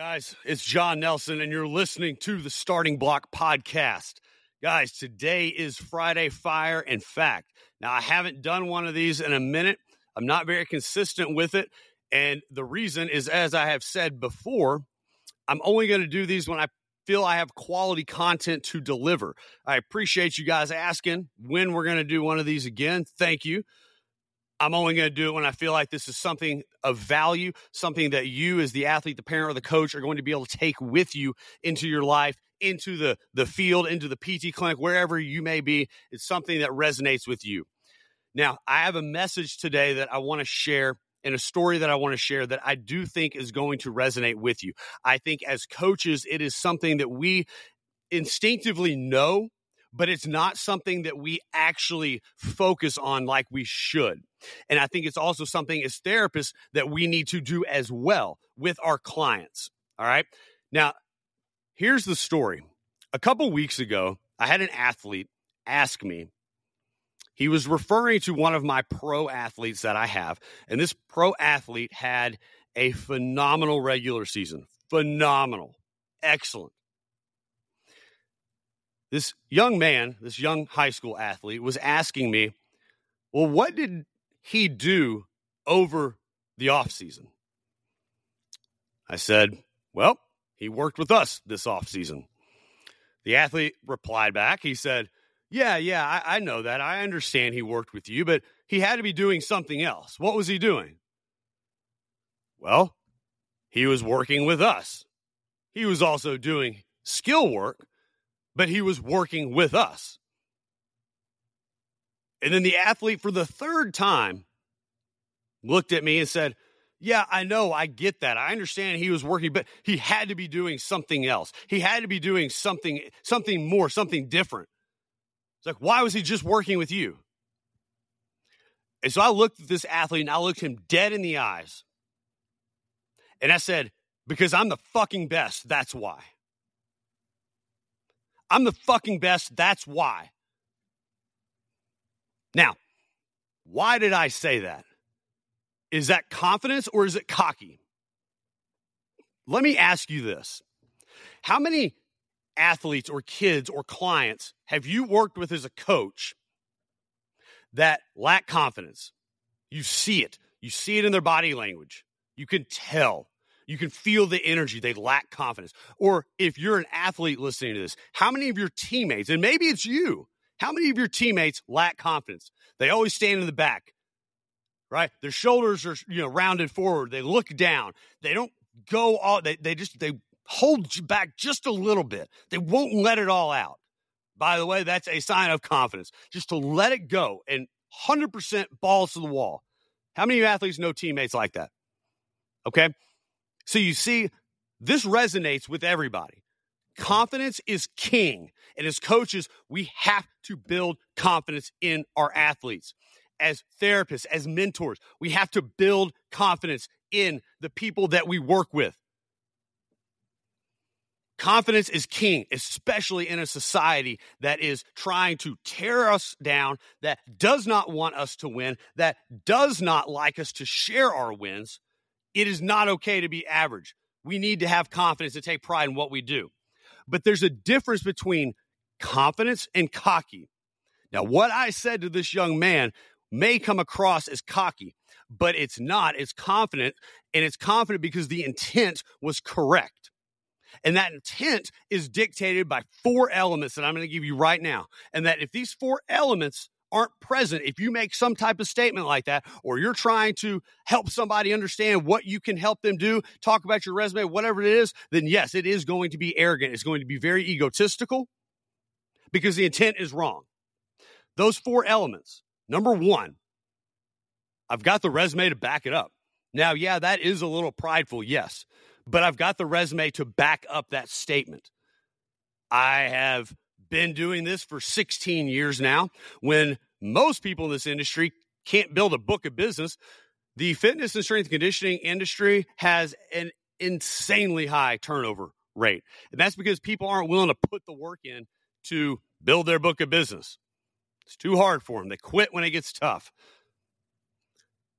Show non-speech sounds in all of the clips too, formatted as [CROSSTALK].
Guys? It's John Nelson, and you're listening to the Starting Block Podcast. Guys, today is Friday Fire and Fact. Now, I haven't done one of these in a minute. I'm not very consistent with it. And the reason is, as I have said before, I'm only going to do these when I feel I have quality content to deliver. I appreciate you guys asking when we're going to do one of these again. Thank you. I'm only going to do it when I feel like this is something of value, something that you, as the athlete, the parent, or the coach, are going to be able to take with you into your life, into the, the field, into the PT clinic, wherever you may be. It's something that resonates with you. Now, I have a message today that I want to share and a story that I want to share that I do think is going to resonate with you. I think as coaches, it is something that we instinctively know but it's not something that we actually focus on like we should. And I think it's also something as therapists that we need to do as well with our clients. All right. Now, here's the story. A couple weeks ago, I had an athlete ask me, he was referring to one of my pro athletes that I have. And this pro athlete had a phenomenal regular season. Phenomenal. Excellent this young man, this young high school athlete, was asking me, well, what did he do over the offseason? I said, well, he worked with us this offseason. The athlete replied back. He said, yeah, yeah, I, I know that. I understand he worked with you, but he had to be doing something else. What was he doing? Well, he was working with us. He was also doing skill work but he was working with us. And then the athlete, for the third time, looked at me and said, Yeah, I know, I get that. I understand he was working, but he had to be doing something else. He had to be doing something, something more, something different. It's like, why was he just working with you? And so I looked at this athlete and I looked him dead in the eyes. And I said, Because I'm the fucking best, that's why. I'm the fucking best. That's why. Now, why did I say that? Is that confidence or is it cocky? Let me ask you this How many athletes or kids or clients have you worked with as a coach that lack confidence? You see it, you see it in their body language, you can tell. You can feel the energy. They lack confidence. Or if you're an athlete listening to this, how many of your teammates, and maybe it's you, how many of your teammates lack confidence? They always stand in the back, right? Their shoulders are, you know, rounded forward. They look down. They don't go all, they, they just, they hold back just a little bit. They won't let it all out. By the way, that's a sign of confidence. Just to let it go and 100% balls to the wall. How many athletes know teammates like that? Okay. So you see, this resonates with everybody. Confidence is king. And as coaches, we have to build confidence in our athletes. As therapists, as mentors, we have to build confidence in the people that we work with. Confidence is king, especially in a society that is trying to tear us down, that does not want us to win, that does not like us to share our wins. It is not okay to be average. We need to have confidence to take pride in what we do. But there's a difference between confidence and cocky. Now, what I said to this young man may come across as cocky, but it's not. It's confident, and it's confident because the intent was correct. And that intent is dictated by four elements that I'm going to give you right now. And that if these four elements aren't present, if you make some type of statement like that, or you're trying to help somebody understand what you can help them do, talk about your resume, whatever it is, then yes, it is going to be arrogant. It's going to be very egotistical because the intent is wrong. Those four elements. Number one, I've got the resume to back it up. Now, yeah, that is a little prideful, yes, but I've got the resume to back up that statement. I have been doing this for 16 years now. When most people in this industry can't build a book of business, the fitness and strength conditioning industry has an insanely high turnover rate. And that's because people aren't willing to put the work in to build their book of business. It's too hard for them. They quit when it gets tough.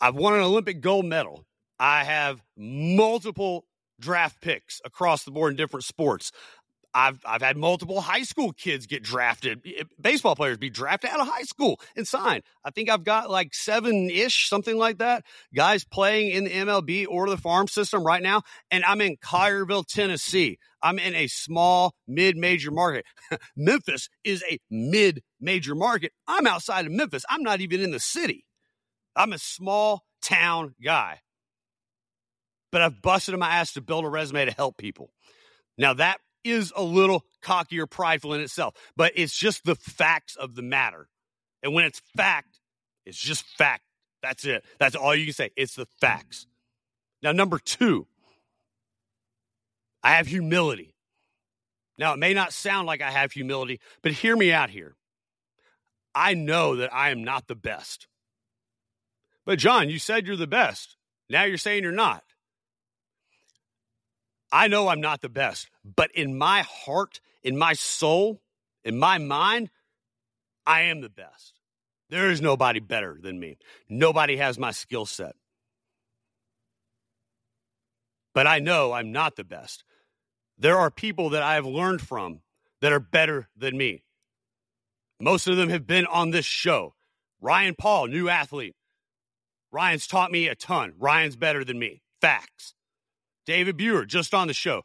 I've won an Olympic gold medal. I have multiple draft picks across the board in different sports. I've I've had multiple high school kids get drafted, baseball players be drafted out of high school and signed. I think I've got like seven ish, something like that, guys playing in the MLB or the farm system right now. And I'm in Collierville, Tennessee. I'm in a small mid major market. [LAUGHS] Memphis is a mid major market. I'm outside of Memphis. I'm not even in the city. I'm a small town guy. But I've busted my ass to build a resume to help people. Now that is a little cocky or prideful in itself, but it's just the facts of the matter. And when it's fact, it's just fact. That's it. That's all you can say. It's the facts. Now, number two, I have humility. Now, it may not sound like I have humility, but hear me out here. I know that I am not the best. But, John, you said you're the best. Now you're saying you're not. I know I'm not the best, but in my heart, in my soul, in my mind, I am the best. There is nobody better than me. Nobody has my skill set. But I know I'm not the best. There are people that I have learned from that are better than me. Most of them have been on this show. Ryan Paul, new athlete. Ryan's taught me a ton. Ryan's better than me. Facts. David Buer, just on the show,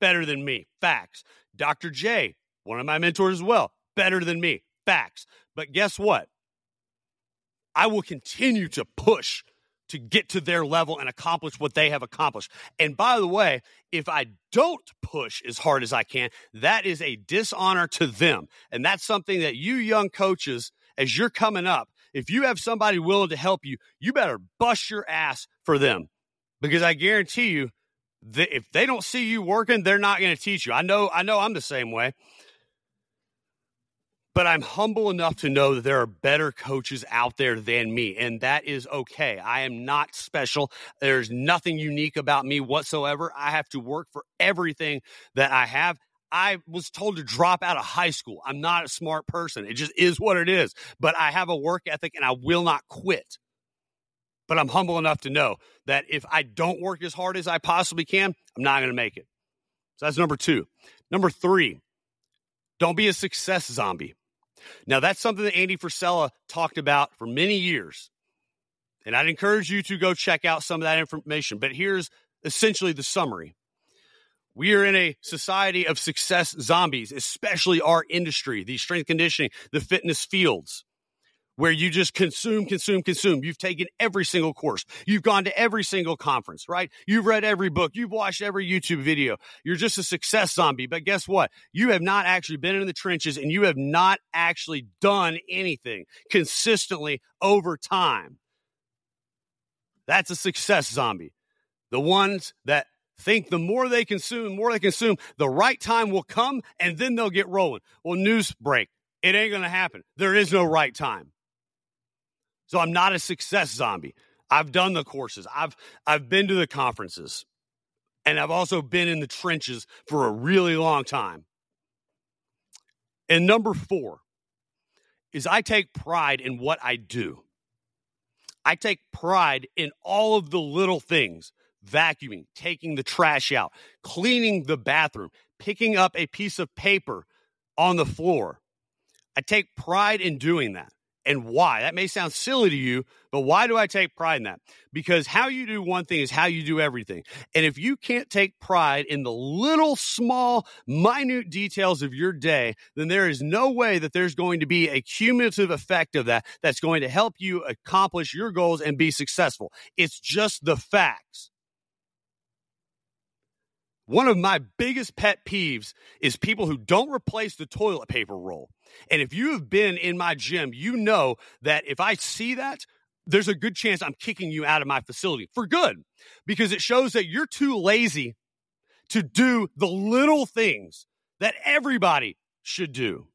better than me. Facts. Dr. J, one of my mentors as well, better than me. Facts. But guess what? I will continue to push to get to their level and accomplish what they have accomplished. And by the way, if I don't push as hard as I can, that is a dishonor to them. And that's something that you young coaches, as you're coming up, if you have somebody willing to help you, you better bust your ass for them. Because I guarantee you, if they don't see you working, they're not going to teach you. I know, I know I'm the same way. But I'm humble enough to know that there are better coaches out there than me, and that is okay. I am not special. There's nothing unique about me whatsoever. I have to work for everything that I have. I was told to drop out of high school. I'm not a smart person. It just is what it is. But I have a work ethic and I will not quit but I'm humble enough to know that if I don't work as hard as I possibly can, I'm not going to make it. So that's number two. Number three, don't be a success zombie. Now, that's something that Andy Frisella talked about for many years. And I'd encourage you to go check out some of that information. But here's essentially the summary. We are in a society of success zombies, especially our industry, the strength conditioning, the fitness fields where you just consume, consume, consume. You've taken every single course. You've gone to every single conference, right? You've read every book. You've watched every YouTube video. You're just a success zombie. But guess what? You have not actually been in the trenches and you have not actually done anything consistently over time. That's a success zombie. The ones that think the more they consume, more they consume, the right time will come and then they'll get rolling. Well, news break. It ain't going to happen. There is no right time. So I'm not a success zombie. I've done the courses. I've I've been to the conferences. And I've also been in the trenches for a really long time. And number 4 is I take pride in what I do. I take pride in all of the little things vacuuming, taking the trash out, cleaning the bathroom, picking up a piece of paper on the floor. I take pride in doing that and why. That may sound silly to you, but why do I take pride in that? Because how you do one thing is how you do everything. And if you can't take pride in the little, small, minute details of your day, then there is no way that there's going to be a cumulative effect of that that's going to help you accomplish your goals and be successful. It's just the facts. One of my biggest pet peeves is people who don't replace the toilet paper roll. And if you have been in my gym, you know that if I see that, there's a good chance I'm kicking you out of my facility for good because it shows that you're too lazy to do the little things that everybody should do.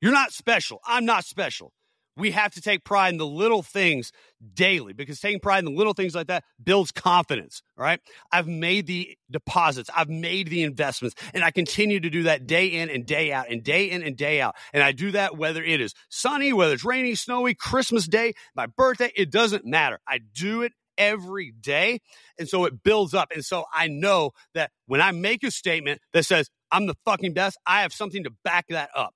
You're not special. I'm not special we have to take pride in the little things daily because taking pride in the little things like that builds confidence. All right. I've made the deposits, I've made the investments, and I continue to do that day in and day out and day in and day out. And I do that whether it is sunny, whether it's rainy, snowy, Christmas Day, my birthday, it doesn't matter. I do it every day. And so it builds up. And so I know that when I make a statement that says, I'm the fucking best, I have something to back that up.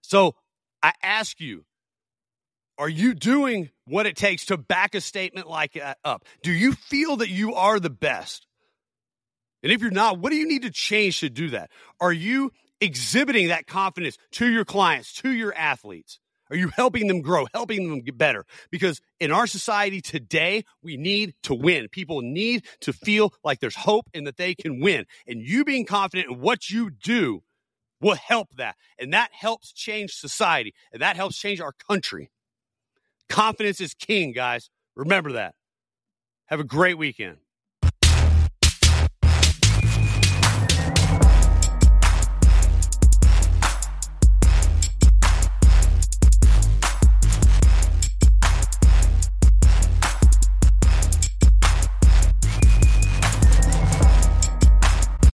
So I ask you, are you doing what it takes to back a statement like that up? Do you feel that you are the best? And if you're not, what do you need to change to do that? Are you exhibiting that confidence to your clients, to your athletes? Are you helping them grow, helping them get better? Because in our society today, we need to win. People need to feel like there's hope and that they can win. And you being confident in what you do will help that. And that helps change society and that helps change our country. Confidence is king, guys. Remember that. Have a great weekend.